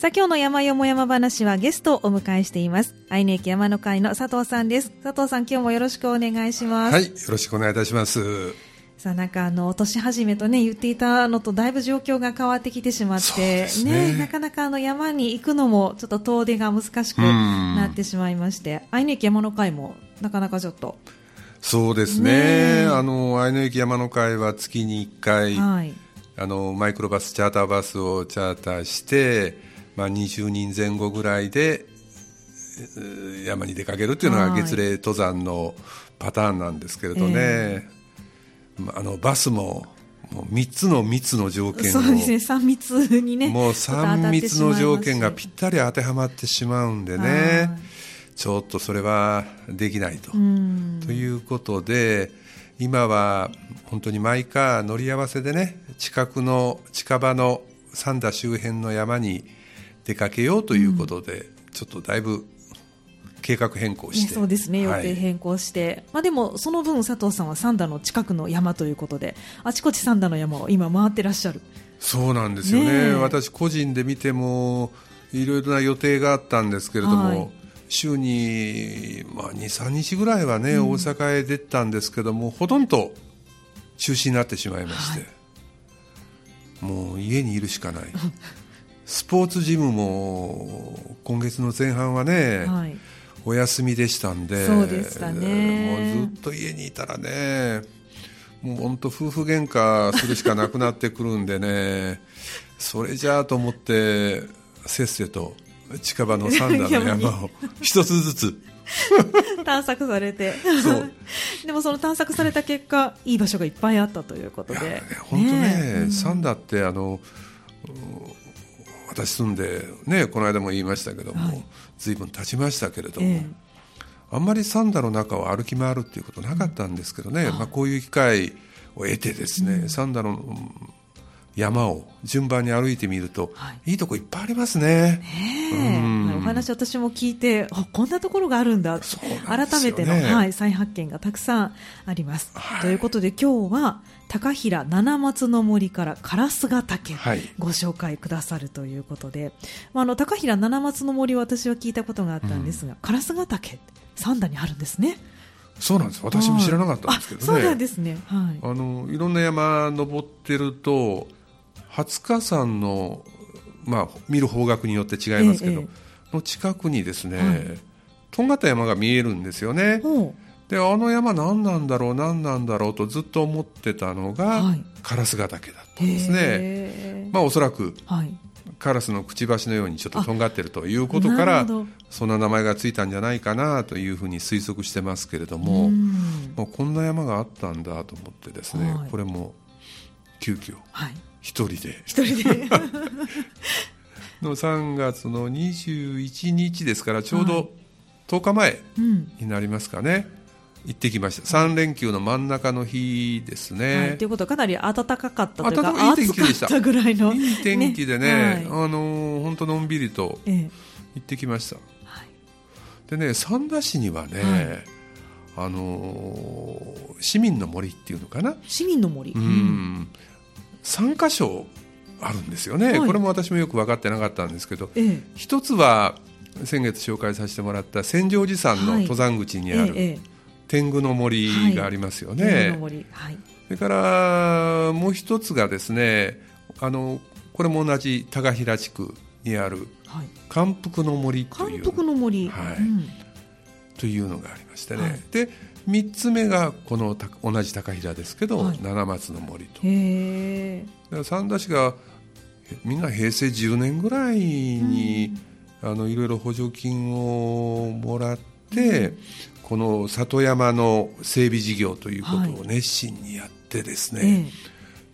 さあ今日の山よも山話はゲストをお迎えしています。愛媛駅山の会の佐藤さんです。佐藤さん今日もよろしくお願いします。はいよろしくお願いいたします。さあなんかあの年始めとね言っていたのとだいぶ状況が変わってきてしまってね、ね、なかなかあの山に行くのもちょっと遠出が難しくなってしまいまして愛媛駅山の会もなかなかちょっと。そうですね。あの愛媛駅山の会は月に1回、はい、あのマイクロバスチャーターバスをチャーターしてまあ、20人前後ぐらいで山に出かけるっていうのが月齢登山のパターンなんですけれどね、えー、あのバスももう3つの密の条件そうですね。3密にねもう3密の条件がぴったり当てはまってしまうんでね。ちょっとそれはできないと。ということで今は本当に毎回乗り合わせでね近くの近場の三田周辺の山に出かけようということで、うん、ちょっとだいぶ計画変更して、ね、そうですね予定変更して、はい、まあ、でもその分佐藤さんは三田の近くの山ということであちこち三田の山を今回ってらっしゃる。そうなんですよね、ね、私個人で見てもいろいろな予定があったんですけれども、はい、週に、まあ、23日ぐらいはね、うん、大阪へ出たんですけどもほとんど中止になってしまいまして、はい、もう家にいるしかない スポーツジムも今月の前半はね、はい、お休みでしたんでそうでしたね。もうずっと家にいたらねもう本当夫婦喧嘩するしかなくなってくるんでね それじゃあと思ってせっせと近場の三段の山を一つずつ。探索されて。でもその探索された結果いい場所がいっぱいあったということで。本当ねね、うん、三田ってあの私住んで、ね、この間も言いましたけども、はい、随分経ちましたけれども、えあんまり三田の中を歩き回るっていうことなかったんですけどね、うん、まあ、こういう機会を得てですね、うん、三田の山を順番に歩いてみると、はい、いいとこいっぱいありますね。ねお話私も聞いてこんなところがあるんだ、ね、改めての、はい、再発見がたくさんあります。はい、ということで今日は高平七松の森から烏ヶ岳、はい、ご紹介くださるということで、まあ、あの高平七松の森私は聞いたことがあったんですが、うん、烏ヶ岳三田にあるんですね。そうなんです。私も知らなかったんですけどね、そうなんですね、はい、あのいろんな山登ってると20日山の、まあ、見る方角によって違いますけど、ええ、の近くにですね、はい、とんがった山が見えるんですよね。であの山何なんだろう何なんだろうとずっと思ってたのが、はい、烏ヶ岳だったんですね。まあおそらく、はい、カラスのくちばしのようにちょっととんがってるということからそんな名前がついたんじゃないかなというふうに推測してますけれども、まあ、こんな山があったんだと思ってですね、はい、これも急遽、はい一人で。一人で。の3月の21日ですからちょうど10日前になりますかね、はいうん、行ってきました。3連休の真ん中の日ですね、はい、ということはかなり暖かかったというかいい天気でした。ぐらいのいい天気でね、ね。はい、あの本当のんびりと行ってきました、ええ、でね三田市にはね、あの市民の森っていうのかな。市民の森、うん、3箇所あるんですよね、はい、これも私もよく分かってなかったんですけど、ええ、一つは先月紹介させてもらった千畳寺山の登山口にある、はい天狗の森がありますよね、はい、それからもう一つがですねあのこれも同じ高平地区にある感福の森というの。森、はい、うん、というのがありましてね、で3つ目がこの同じ高平ですけど、はい、七松の森と。三田市がみんな平成10年ぐらいに、うん、あのいろいろ補助金をもらって、うん、この里山の整備事業ということを熱心にやってですね、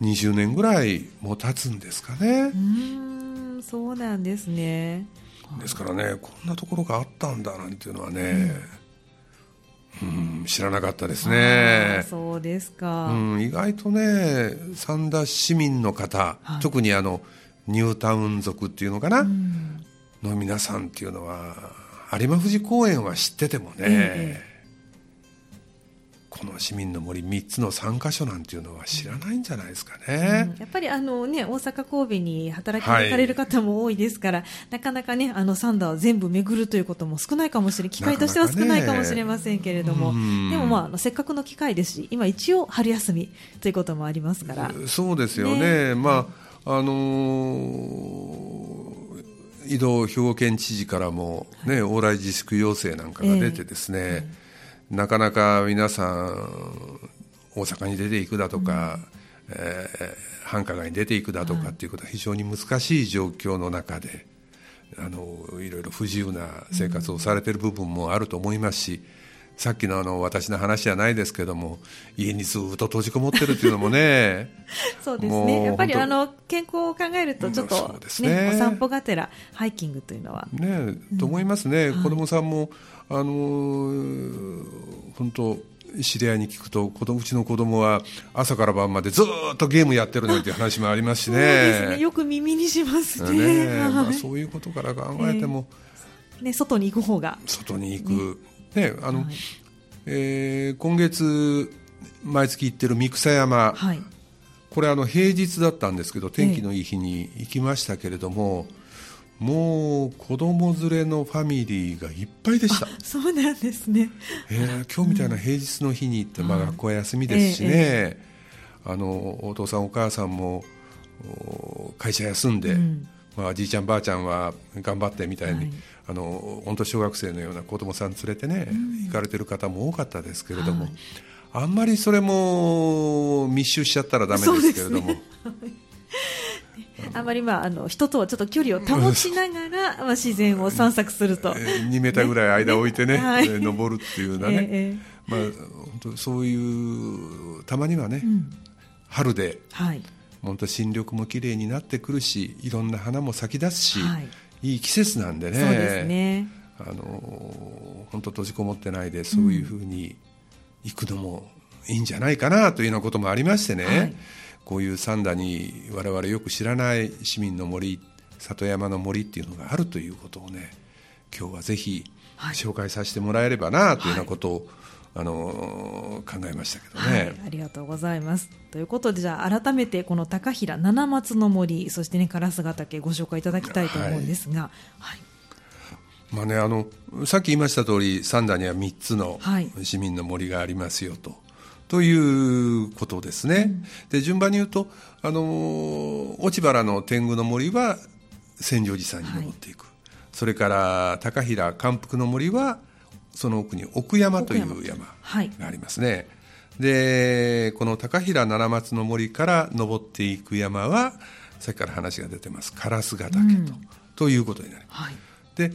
はい、20年ぐらいも経つんですかね。うんそうなんですね。ですからねこんなところがあったんだなんていうのはね、うん、知らなかったですね。そうですか、うん、意外とね三田市民の方、はい、特にあのニュータウン族っていうのかな、うん、の皆さんっていうのは有馬富士公園は知っててもね、ええ、この市民の森3つの3か所なんていうのは知らないんじゃないですかね、うん、やっぱりあの、ね、大阪、神戸に働きに行かれる方も多いですから、はい、なかなか、ね、あのサンダーを全部巡るということも少ないかもしれ機会としては少ないかもしれませんけれども、でも、まあ、せっかくの機会ですし今、一応春休みということもありますから。そうですよね、ね。まああのー、井戸兵庫県知事からも、ね、往来自粛要請なんかが出てですね、えーなかなか皆さん大阪に出ていくだとか、うん、えー、繁華街に出ていくだとかっていうことは非常に難しい状況の中で、あのいろいろ不自由な生活をされている部分もあると思いますし、さっきのあの私の話じゃないですけども家にずっと閉じこもってるっていうのもね そうですね。やっぱりあの健康を考えるとちょっと、ねね、お散歩がてらハイキングというのは。ね、と思いますね、うん、子供さんもあの本当知り合いに聞くと子供うちの子供は朝から晩までずっとゲームやってるなんていう話もありますしね。ね。よく耳にしますね。ね、まあ、そういうことから考えても、えー、ね、外に行く方が。外に行く、ねあの、はい、えー、今月毎月行ってる三草山、はい、これあの平日だったんですけど天気のいい日に行きましたけれども、えーもう子供連れのファミリーがいっぱいでした。そうなんですね、えー、今日みたいな平日の日に行って、まあ、学校は休みですしね、えー、あのお父さんお母さんも会社休んで、うん、まあ、じいちゃんばあちゃんは頑張ってみたいに、はい、あの本当小学生のような子供さん連れてね、うん、行かれてる方も多かったですけれども、はい、あんまりそれも密集しちゃったらだめですけれども。あまり、まあ、あの人とはちょっと距離を保ちながら、まあ、自然を散策すると、2メーターぐらい間を置いてね、ね はい、登るっていうのはね、えー、まあ、本当そういうたまにはね、うん、春で、はい、本当新緑も綺麗になってくるしいろんな花も咲き出すし、はい、いい季節なんでね。そうですね。あの本当閉じこもってないでそういうふうに行くのもいいんじゃないかなというようなこともありましてね、はいこういう三田に我々よく知らない市民の森里山の森っていうのがあるということをね今日はぜひ紹介させてもらえればなというようなことを、はい。あの考えましたけどね、はい、ありがとうございます。ということでじゃあ改めてこの高平七松の森そしてね烏ヶ岳ご紹介いただきたいと思うんですが、はい、まあね、あのさっき言いました通り三田には3つの市民の森がありますよと、ということですね。うん、で順番に言うと、あの落原の天狗の森は千畳寺山に登っていく、はい、それから高平関福の森はその奥に奥山という山。がありますね。はい、でこの高平七松の森から登っていく山はさっきから話が出てます烏ヶ岳と。うん、ということになります。はい、で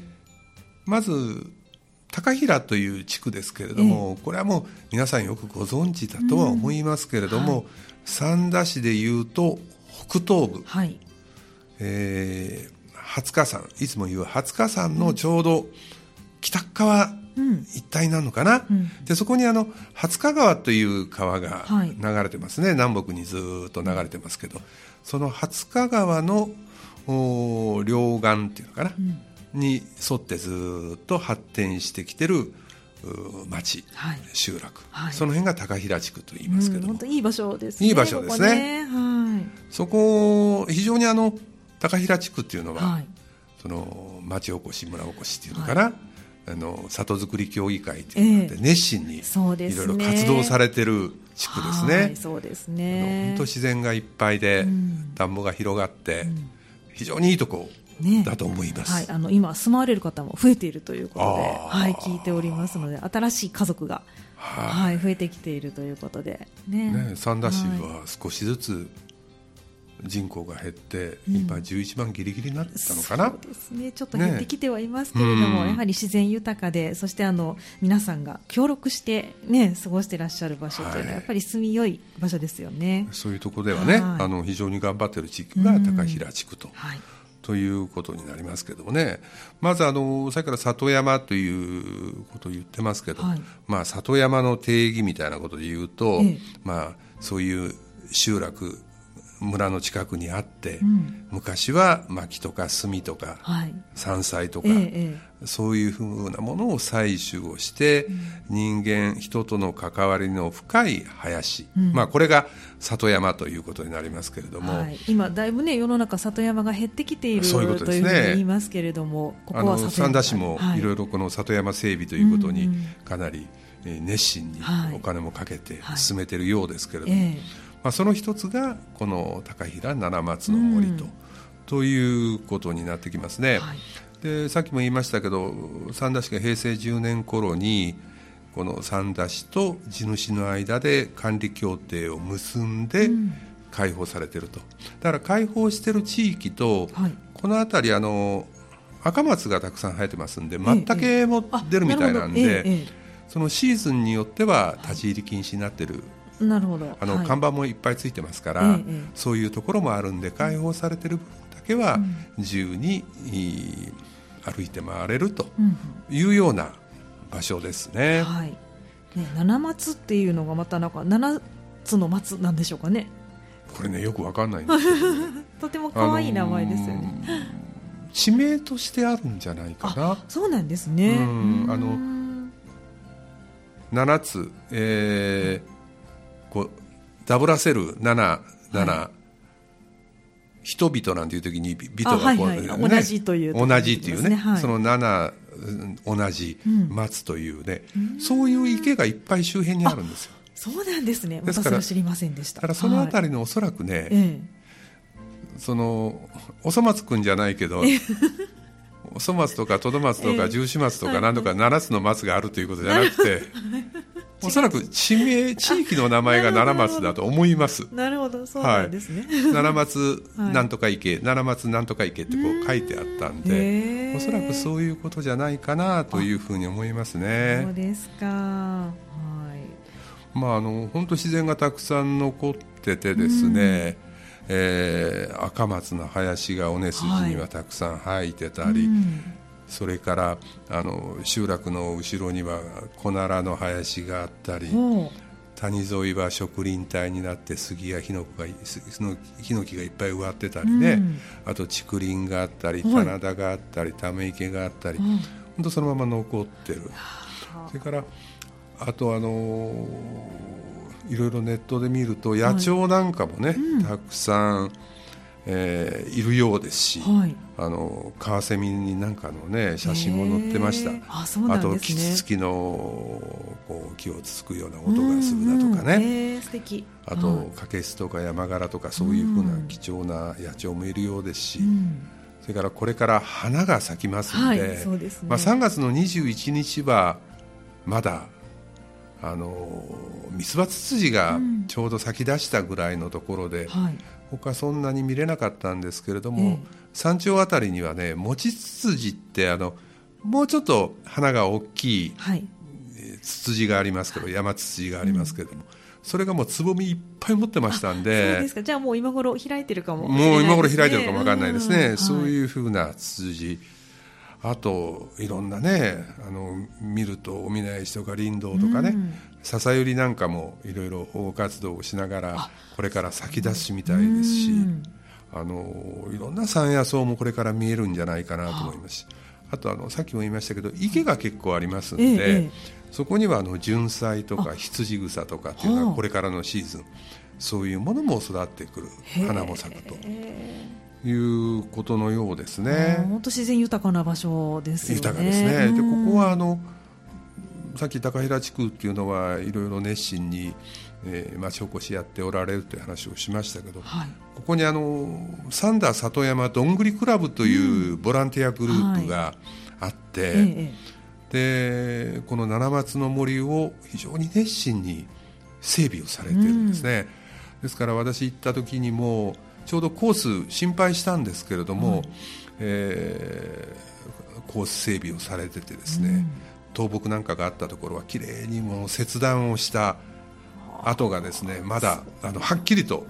まず高平という地区ですけれども、えこれはもう皆さんよくご存知だとは思いますけれども、うんはい、三田市でいうと北東部、はい、えー、初日山。いつも言う初日山のちょうど北側一帯なのかな、うん、でそこにあの初日川という川が流れてますね、はい、南北にずっと流れてますけどその初日川の両岸っていうのかな、うんに沿ってずっと発展してきてる町、はい、集落、はい、その辺が高平地区と言いますけど本当いい場所ですねいい場所ですね、ね、はい、そこ非常にあの高平地区っていうのは、はい、その町おこし村おこしっていうのかな、あの里づくり協議会というのがあって、熱心にいろいろ活動されてる地区ですね。そうですね。本当自然がいっぱいで、田んぼが広がって、非常にいいとこね、だと思います、はい、あの今住まわれる方も増えているということで、はい、聞いておりますので新しい家族が、はい、増えてきているということでね。ね三田市は少しずつ人口が減って、今11万ギリギリになったのかな、そうですね。ちょっと減ってきてはいますけれども、ね、やはり自然豊かでそしてあの皆さんが協力して、ね、過ごしていらっしゃる場所というのは、やっぱり住みよい場所ですよね。そういうところではね、あの非常に頑張っている地区が高平地区と。はいということになりますけどもね。まずあのさっきから里山ということを言ってますけど、はい、まあ、里山の定義みたいなことで言うと、ええ、まあ、そういう集落村の近くにあって、うん、昔は薪とか炭とか、はい、山菜とか、ええ、そういうふうなものを採取をして、うん、人間人との関わりの深い林、うん、まあ、これが里山ということになりますけれども、はい、今だいぶね世の中里山が減ってきているそういうことです、ね、というふうに言いますけれどもここは三田市もい。ろいろこの里山整備ということにかなり熱心にお金もかけて進めているようですけれども、はいはいえまあ、その一つがこの高平七松の森と,、ということになってきますね。はい、でさっきも言いましたけど三田市が平成10年頃にこの三田市と地主の間で管理協定を結んで開放されていると、だから開放している地域と、はい、この辺りあの赤松がたくさん生えてますんで松茸も出るみたいなんで、そのシーズンによっては立ち入り禁止になっているなるほどあの、はい、看板もいっぱいついてますから、ええ、そういうところもあるんで開放されてる部分だけは自由に、うん、歩いて回れるというような場所ですね。はい、ね七松っていうのがまたなんか七つの松なんでしょうかね。これねよくわかんないんですけど、とても可愛い名前ですよね。地名としてあるんじゃないかな。そうなんですね。あの七つ、えー、こうダブらせる7、7、はい、人々なんていう時に人がこう、はいはい。ね、同じという、ね、同じっていうね、はい、その7同じ、待つというね、うん、そういう池がいっぱい周辺にあるんですよ。そうなんですね。私は知りませんでした。だからそのあたりのおそらくね、はい。そのおそ松くんじゃないけど、おそ松とかトド松とか十四松とか何とか七つの松があるということじゃなくて、おそらく地名地域の名前が奈良松だと思います。なるほど。そうなんですね、はい、奈良松なんとか池、はい、奈良松なんとか池ってこう書いてあったんでおそらくそういうことじゃないかなというふうに思いますね。そうですか。はい。まああの本当自然がたくさん残っててですね、えー、赤松の林が尾根筋にはたくさん生えてたり、はいそれからあの集落の後ろには小奈良の林があったり谷沿いは植林帯になって杉やヒノキがヒノキがいっぱい植わってたりね、うん、あと竹林があったり棚田があったりため池があったり、うん、本当そのまま残ってる。それからあとあのいろいろネットで見ると野鳥なんかもね、たくさん。えー、いるようですし、はい、あのカワセミになんかのね写真も載ってました。あそうなん、ね、あとキツツキのこう木をつつくような音がするだとかね、素敵。あと、はい、カケスとかヤマガラとかそういうふうな貴重な野鳥もいるようですし、それからこれから花が咲きますので,、はいでね、まあ、3月の21日はまだあのミツバツツジがちょうど咲き出したぐらいのところで、はい他そんなに見れなかったんですけれども、ええ、山頂あたりにはねモチツツジってあのもうちょっと花が大きい、はい、ツツジがありますけど、山ツツジがありますけれども、うん、それがもうつぼみいっぱい持ってましたんでそうですか。じゃあもう今頃開いてるかも、ね、もう今頃開いてるかもわかんないですね、うん、そういうふうなツツジあといろんなねあの見るとお見ない人が林道とかね、うん、笹百合なんかもいろいろ保護活動をしながらこれから咲き出すみたいですし、あのいろんな山野草もこれから見えるんじゃないかなと思いますしあとあのさっきも言いましたけど池が結構ありますんで、ええ、そこにはあの純菜とか羊草とかっていうのはこれからのシーズンそういうものも育ってくる花も咲くと。いうことのようですね。本当自然豊かな場所ですね。豊かですね。でここはあのさっき高平地区っていうのはいろいろ熱心に、えー、町おこしやっておられるという話をしましたけど、はい、ここにあの三田里山どんぐりクラブというボランティアグループがあって、うんはい、でこの七松の森を非常に熱心に整備をされてるんですね、うん、ですから私行った時にもちょうどコース心配したんですけれども、はい、えー、コース整備をされててですね、うん。倒木なんかがあったところはきれいにもう切断をした跡がですねまだあのはっきりとも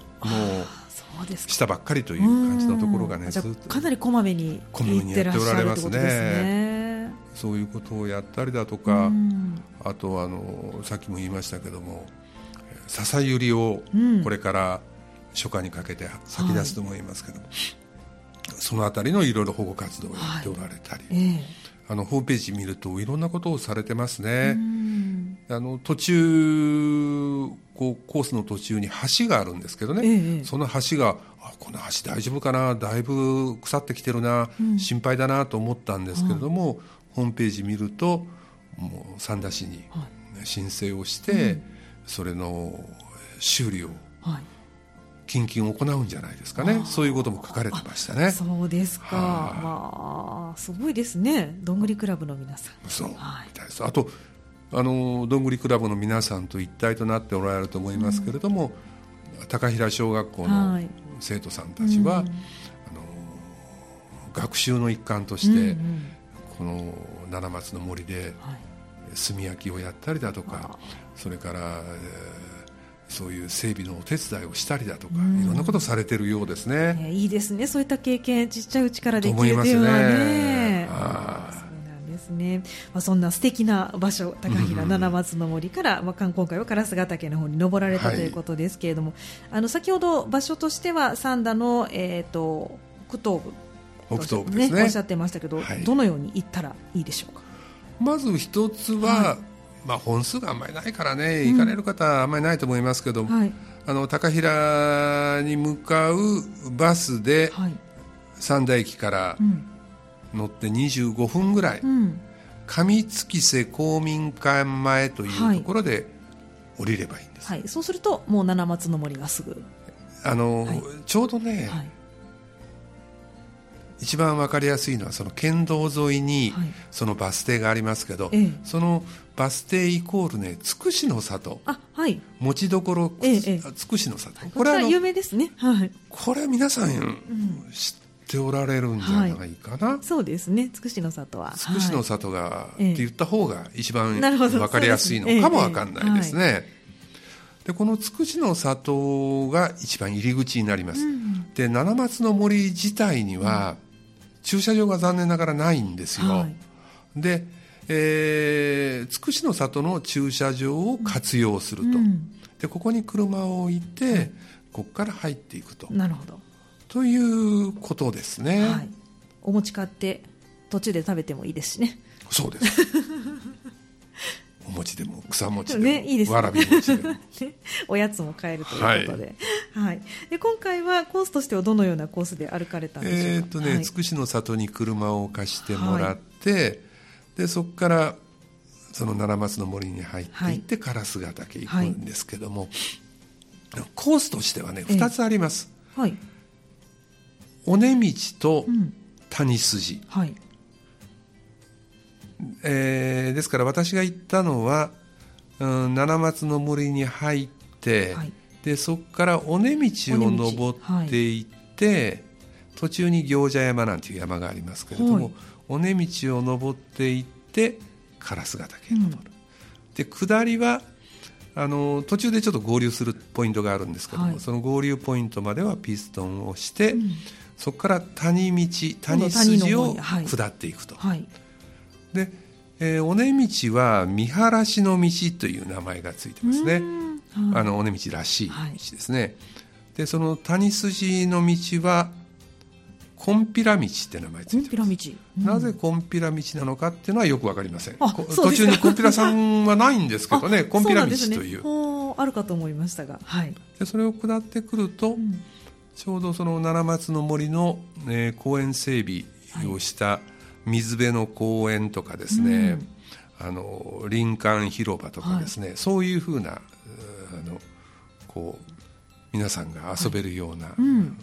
うしたばっかりという感じのところがねずっと。かなりこまめにこまめにやっておられますね。そういうことをやったりだとかあとあのさっきも言いましたけども笹百合をこれから、初夏にかけて咲き出すと思いますけども、はい、その辺りのいろいろ保護活動をやっておられたり、はい。えー、あのホームページ見るといろんなことをされてますね。あの途中こうコースの途中に橋があるんですけどね、えー、その橋があこの橋大丈夫かな？だいぶ腐ってきてるな、うん、心配だなと思ったんですけれども、ホームページ見るともう三田市に申請をして、うん、それの修理を、はい近々行うんじゃないですかね。そういうことも書かれてましたね。そうですか、まあすごいですね。どんぐりクラブの皆さん。そう、はい、あとあのどんぐりクラブの皆さんと一体となっておられると思いますけれども、うん、高平小学校の生徒さんたちは、はい、あの学習の一環として、うんうん、この七松の森で炭焼きをやったりだとか、それから、えーそういう整備のお手伝いをしたりだとか、いろんなことされてるようですね、えー、いいですね。そういった経験ちっちゃいうちからできるというのはね。ですね、まあ、そんな素敵な場所高平七松の森から、まあ、今回は烏ヶ岳の方に登られたということですけれども、はい、あの先ほど場所としては三田の、えーと、北東部北東部ですね、ね、おっしゃってましたけど、はい、どのように行ったらいいでしょうか？まず一つは、はいまあ、本数があんまりないからね、行かれる方はあんまりないと思いますけど、はい、あの高平に向かうバスで、三田駅から乗って25分ぐらい、うん、上月瀬公民館前というところで降りればいいんです、はい、そうするともう七松の森がすぐ。あの、ちょうどね、一番分かりやすいのはその県道沿いにそのバス停がありますけど、はい、そのバス停イコールねつくしの里。あはい。餅どころつくしの里、これは有名ですね。はい。これ皆さん、知っておられるんじゃないかな、はい、そうですね。つくしの里は。つくしの里が、って言った方が一番分かりやすいのかも分かんないですね、でこのつくしの里が一番入り口になります、うん、で七松の森自体には、駐車場が残念ながらないんですよ、はい、で、えー、つくしの里の駐車場を活用すると、うん、でここに車を置いて、はい、ここから入っていくと。なるほど。ということですね、はい、お持ち帰って途中で食べてもいいですしね。そうです。お餅でも草餅でも、ね、いいですね、わらび餅でも。おやつも買えるということで。はい、はい、で今回はコースとしてはどのようなコースで歩かれたんでしょうか？えっ、とね、つくしの里に車を貸してもらって、はい、でそこからその奈良松の森に入っていって、烏ヶ岳行くんですけども、コースとしてはね2つあります、はい、尾根道と谷筋、うん、はいえー、ですから私が行ったのは、うん、七松の森に入って、はい、でそこから尾根道を登っていって、はい、途中に行者山なんていう山がありますけれども、はい、尾根道を登っていって烏ヶ岳へ登る、うん、で下りはあの途中でちょっと合流するポイントがあるんですけども、その合流ポイントまではピストンをして、うん、そこから谷道谷筋を下っていくと。はいで、えー、尾根道は見晴らしの道という名前がついてますね、はい、あの尾根道らしい道ですね、はい、でその谷筋の道はコンピラ道って名前ついてます、うん、なぜコンピラ道なのかっていうのはよくわかりません。途中にコンピラさんはないんですけどね。コンピラ道という、ね、あるかと思いましたが、はい、でそれを下ってくると、うん、ちょうどその奈良松の森の、えー、公園整備をした、はい水辺の公園とかですね、うん、あの林間広場とかですね、はい、そういうふうなあのこう皆さんが遊べるような、はいうん、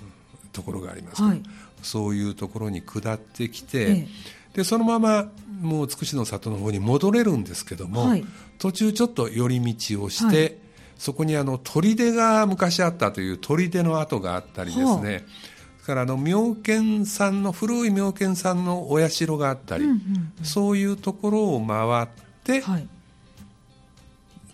ところがあります、はい、そういうところに下ってきて、ええ、でそのままもうつくしの里の方に戻れるんですけども、途中ちょっと寄り道をして、そこにあの砦が昔あったという砦の跡があったりですね、からあの妙見山の古い妙見山のお社があったり、うんうんうん、そういうところを回って、はい、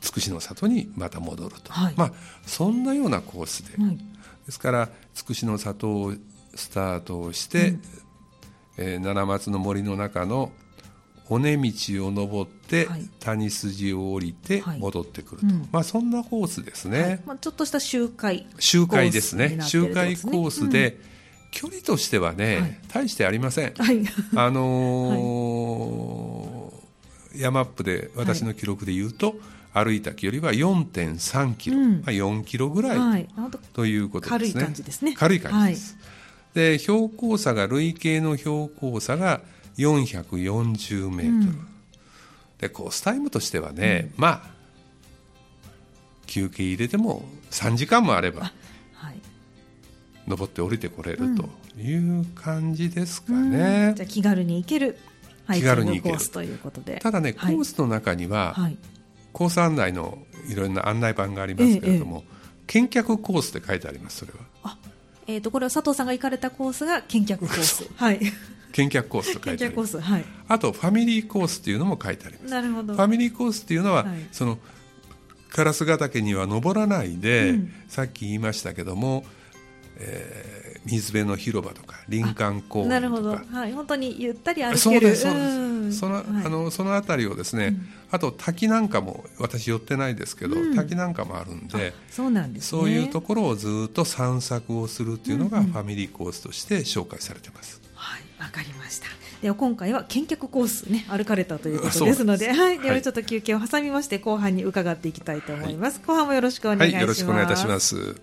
つくしの里にまた戻ると、はい、まあそんなようなコースで、はい、ですからつくしの里をスタートをして、うん、えー、七松の森の中の尾根道を登って、はい。谷筋を降りてはい。戻ってくると、うん。まあ、そんなコースですね、はい。まあ、ちょっとした周回周回ですね。コースになってる周回コースで、距離としてはね、はい。大してありません、はい。あのーヤマップで私の記録で言うと、歩いた距離は4.3キロ、うん。まあ、4キロぐらい。ということですね。軽い感じですね。軽い感じです。で標高差が累計の標高差が440メートル、うん。でコースタイムとしてはね、まあ休憩入れても3時間もあれば。はい登って降りてこれるという感じですかうん。ね。じゃあ気軽に行ける気軽に行ける。グコースということで。ただね、はい。コースの中には、はい。コース案内のいろんな案内板がありますけれども、見客コースって書いてありますそれは。あえー、とこれは佐藤さんが行かれたコースが見客コース。はい。見客コースと書見いてあります。はい。あとファミリーコースっていうのも書いてあります。なるほど。ファミリーコースっていうのは、はい。その烏ヶ岳には登らないで、うん。さっき言いましたけども、えー水辺の広場とか林間公園なるほど、とかはい、本当にゆったり歩そうけるですそうです。ん。その,、はい。あのその辺りをですね、うん。あと滝なんかも私寄ってないですけど、うん。滝なんかもあるんでそうなんですね。そういうところをずっと散策をするっていうのがうんうん。ファミリーコースとして紹介されてます。はい、わかりました。では今回は見客コースね歩かれたということですので、はい、でははい。ちょっと休憩を挟みまして後半に伺っていきたいと思います。後半もよろしくお願いします。はい、よろしくお願いいたします。